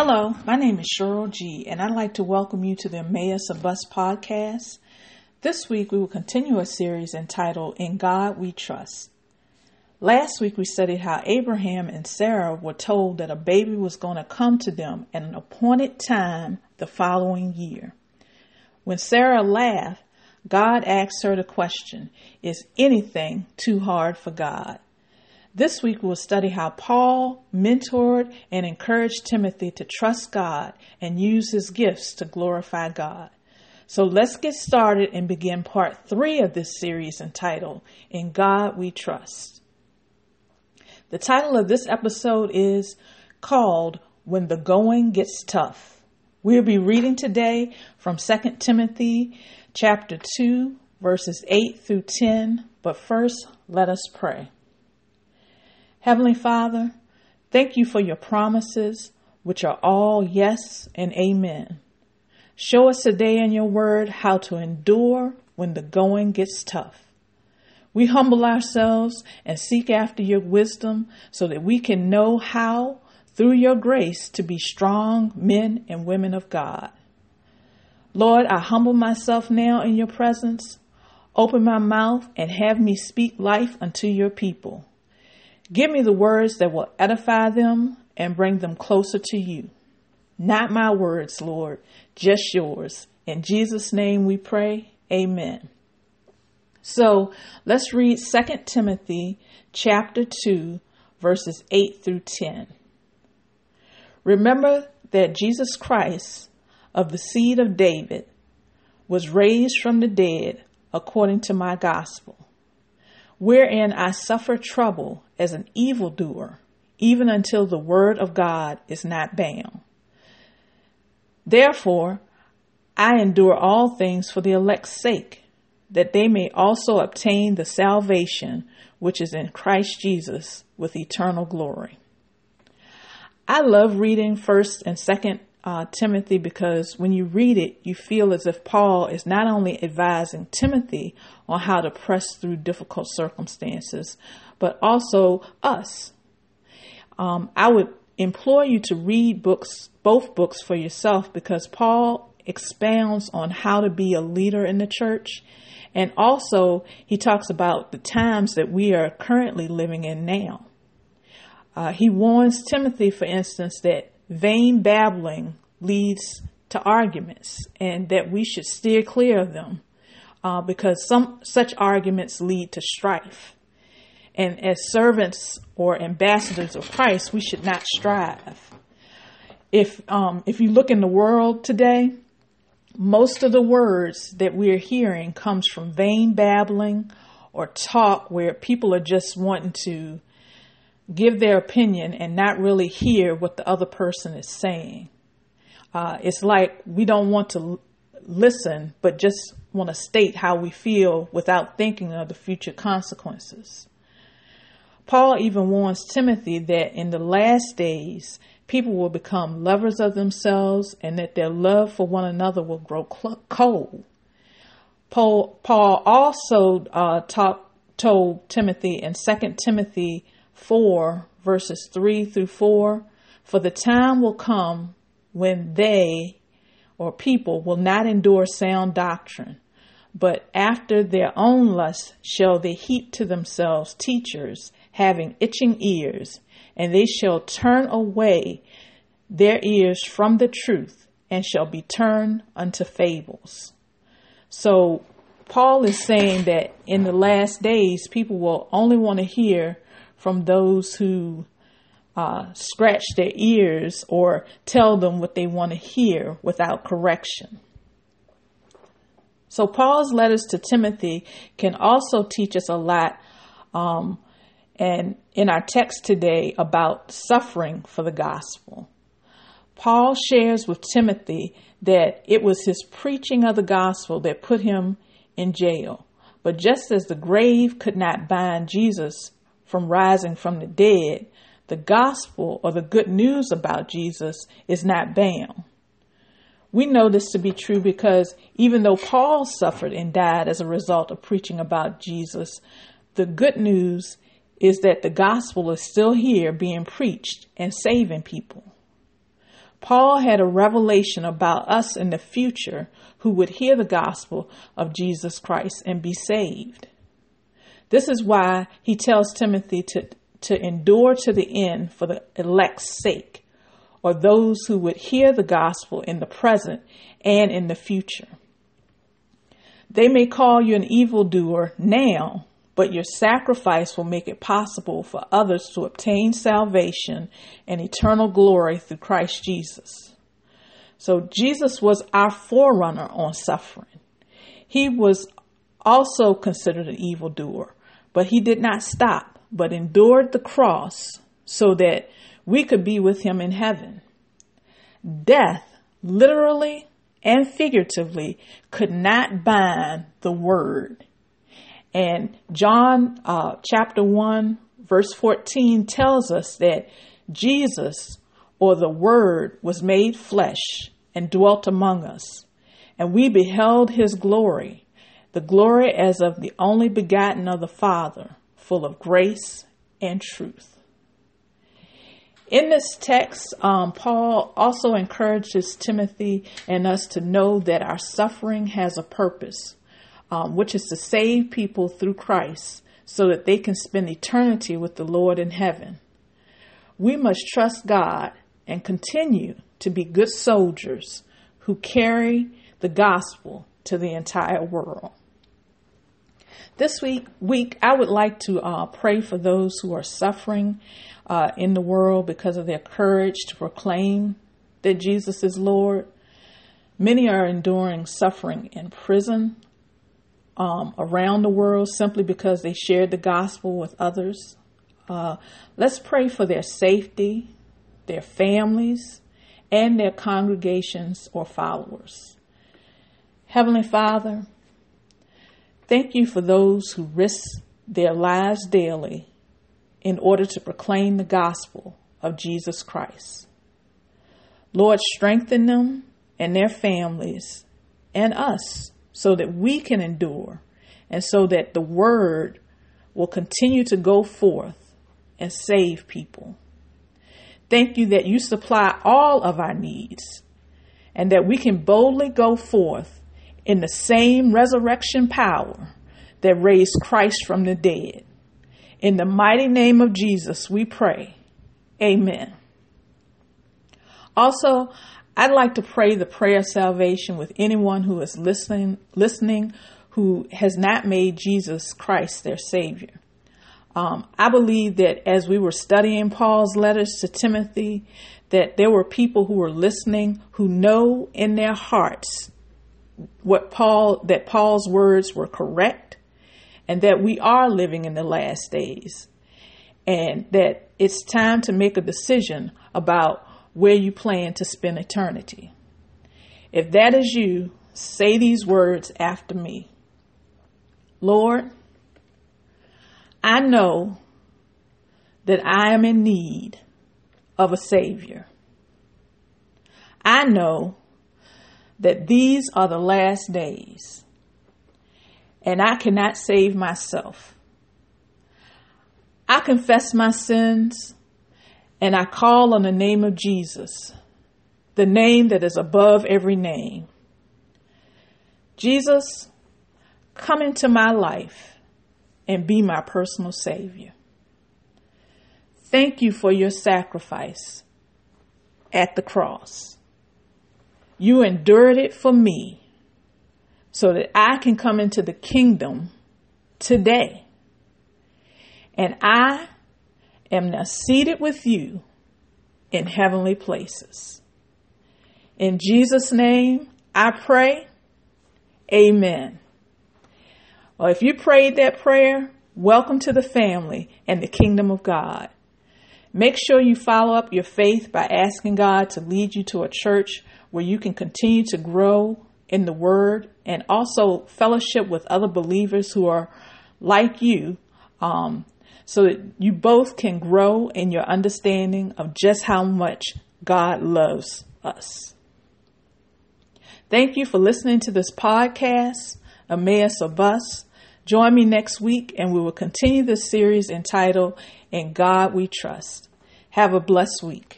Hello, my name is Cheryl G, and I'd like to welcome you to the Emmaus of Us podcast. This week we will continue a series entitled In God We Trust. Last week we studied how Abraham and Sarah were told that a baby was going to come to them at an appointed time the following year. When Sarah laughed, God asked her the question Is anything too hard for God? This week we'll study how Paul mentored and encouraged Timothy to trust God and use his gifts to glorify God. So let's get started and begin part three of this series entitled In God We Trust. The title of this episode is called When the Going Gets Tough. We'll be reading today from 2 Timothy chapter 2 verses 8 through 10, but first let us pray. Heavenly Father, thank you for your promises, which are all yes and amen. Show us today in your word how to endure when the going gets tough. We humble ourselves and seek after your wisdom so that we can know how, through your grace, to be strong men and women of God. Lord, I humble myself now in your presence. Open my mouth and have me speak life unto your people. Give me the words that will edify them and bring them closer to you. Not my words, Lord, just yours. In Jesus' name we pray. Amen. So let's read 2 Timothy chapter 2, verses 8 through 10. Remember that Jesus Christ, of the seed of David, was raised from the dead according to my gospel wherein I suffer trouble as an evildoer, even until the word of God is not bound. Therefore, I endure all things for the elect's sake, that they may also obtain the salvation which is in Christ Jesus with eternal glory. I love reading 1st and 2nd uh, Timothy because when you read it, you feel as if Paul is not only advising Timothy on how to press through difficult circumstances, but also us. Um, I would implore you to read books, both books for yourself, because Paul expounds on how to be a leader in the church. And also, he talks about the times that we are currently living in now. Uh, he warns Timothy, for instance, that vain babbling leads to arguments and that we should steer clear of them uh, because some such arguments lead to strife. And as servants or ambassadors of Christ, we should not strive. If um, if you look in the world today, most of the words that we're hearing comes from vain babbling or talk where people are just wanting to give their opinion and not really hear what the other person is saying. Uh, it's like we don't want to l- listen, but just want to state how we feel without thinking of the future consequences. Paul even warns Timothy that in the last days, people will become lovers of themselves and that their love for one another will grow cl- cold. Paul, Paul also uh, told Timothy in 2 Timothy 4, verses 3 through 4 For the time will come when they or people will not endure sound doctrine, but after their own lusts shall they heap to themselves teachers having itching ears, and they shall turn away their ears from the truth and shall be turned unto fables. So, Paul is saying that in the last days, people will only want to hear from those who uh, scratch their ears or tell them what they want to hear without correction. So, Paul's letters to Timothy can also teach us a lot, um, and in our text today, about suffering for the gospel. Paul shares with Timothy that it was his preaching of the gospel that put him in jail. But just as the grave could not bind Jesus from rising from the dead, the gospel or the good news about Jesus is not bound. We know this to be true because even though Paul suffered and died as a result of preaching about Jesus, the good news is that the gospel is still here being preached and saving people. Paul had a revelation about us in the future who would hear the gospel of Jesus Christ and be saved. This is why he tells Timothy to, to endure to the end for the elect's sake, or those who would hear the gospel in the present and in the future. They may call you an evildoer now, but your sacrifice will make it possible for others to obtain salvation and eternal glory through Christ Jesus. So Jesus was our forerunner on suffering. He was also considered an evildoer, but he did not stop, but endured the cross so that we could be with him in heaven. Death, literally and figuratively, could not bind the word and John uh, chapter 1, verse 14 tells us that Jesus, or the Word, was made flesh and dwelt among us. And we beheld his glory, the glory as of the only begotten of the Father, full of grace and truth. In this text, um, Paul also encourages Timothy and us to know that our suffering has a purpose um, which is to save people through Christ so that they can spend eternity with the Lord in heaven. We must trust God and continue to be good soldiers who carry the gospel to the entire world. This week, week I would like to uh, pray for those who are suffering uh, in the world because of their courage to proclaim that Jesus is Lord. Many are enduring suffering in prison, um, around the world simply because they shared the gospel with others. Uh, let's pray for their safety, their families, and their congregations or followers. Heavenly Father, thank you for those who risk their lives daily in order to proclaim the gospel of Jesus Christ. Lord, strengthen them and their families and us so that we can endure and so that the word will continue to go forth and save people. Thank you that you supply all of our needs and that we can boldly go forth in the same resurrection power that raised Christ from the dead. In the mighty name of Jesus, we pray. Amen. Also, I'd like to pray the prayer of salvation with anyone who is listening, listening who has not made Jesus Christ their Savior. Um, I believe that as we were studying Paul's letters to Timothy, that there were people who were listening who know in their hearts what Paul that Paul's words were correct, and that we are living in the last days, and that it's time to make a decision about where you plan to spend eternity. If that is you, say these words after me Lord, I know that I am in need of a Savior. I know that these are the last days and I cannot save myself. I confess my sins and I call on the name of Jesus, the name that is above every name. Jesus, come into my life and be my personal Savior. Thank you for your sacrifice at the cross. You endured it for me so that I can come into the kingdom today. And I am now seated with you in heavenly places. In Jesus' name, I pray. Amen. Well, if you prayed that prayer, welcome to the family and the kingdom of God. Make sure you follow up your faith by asking God to lead you to a church where you can continue to grow in the word and also fellowship with other believers who are like you um, so that you both can grow in your understanding of just how much God loves us. Thank you for listening to this podcast, Emmaus of Us. Join me next week and we will continue this series entitled In God We Trust. Have a blessed week.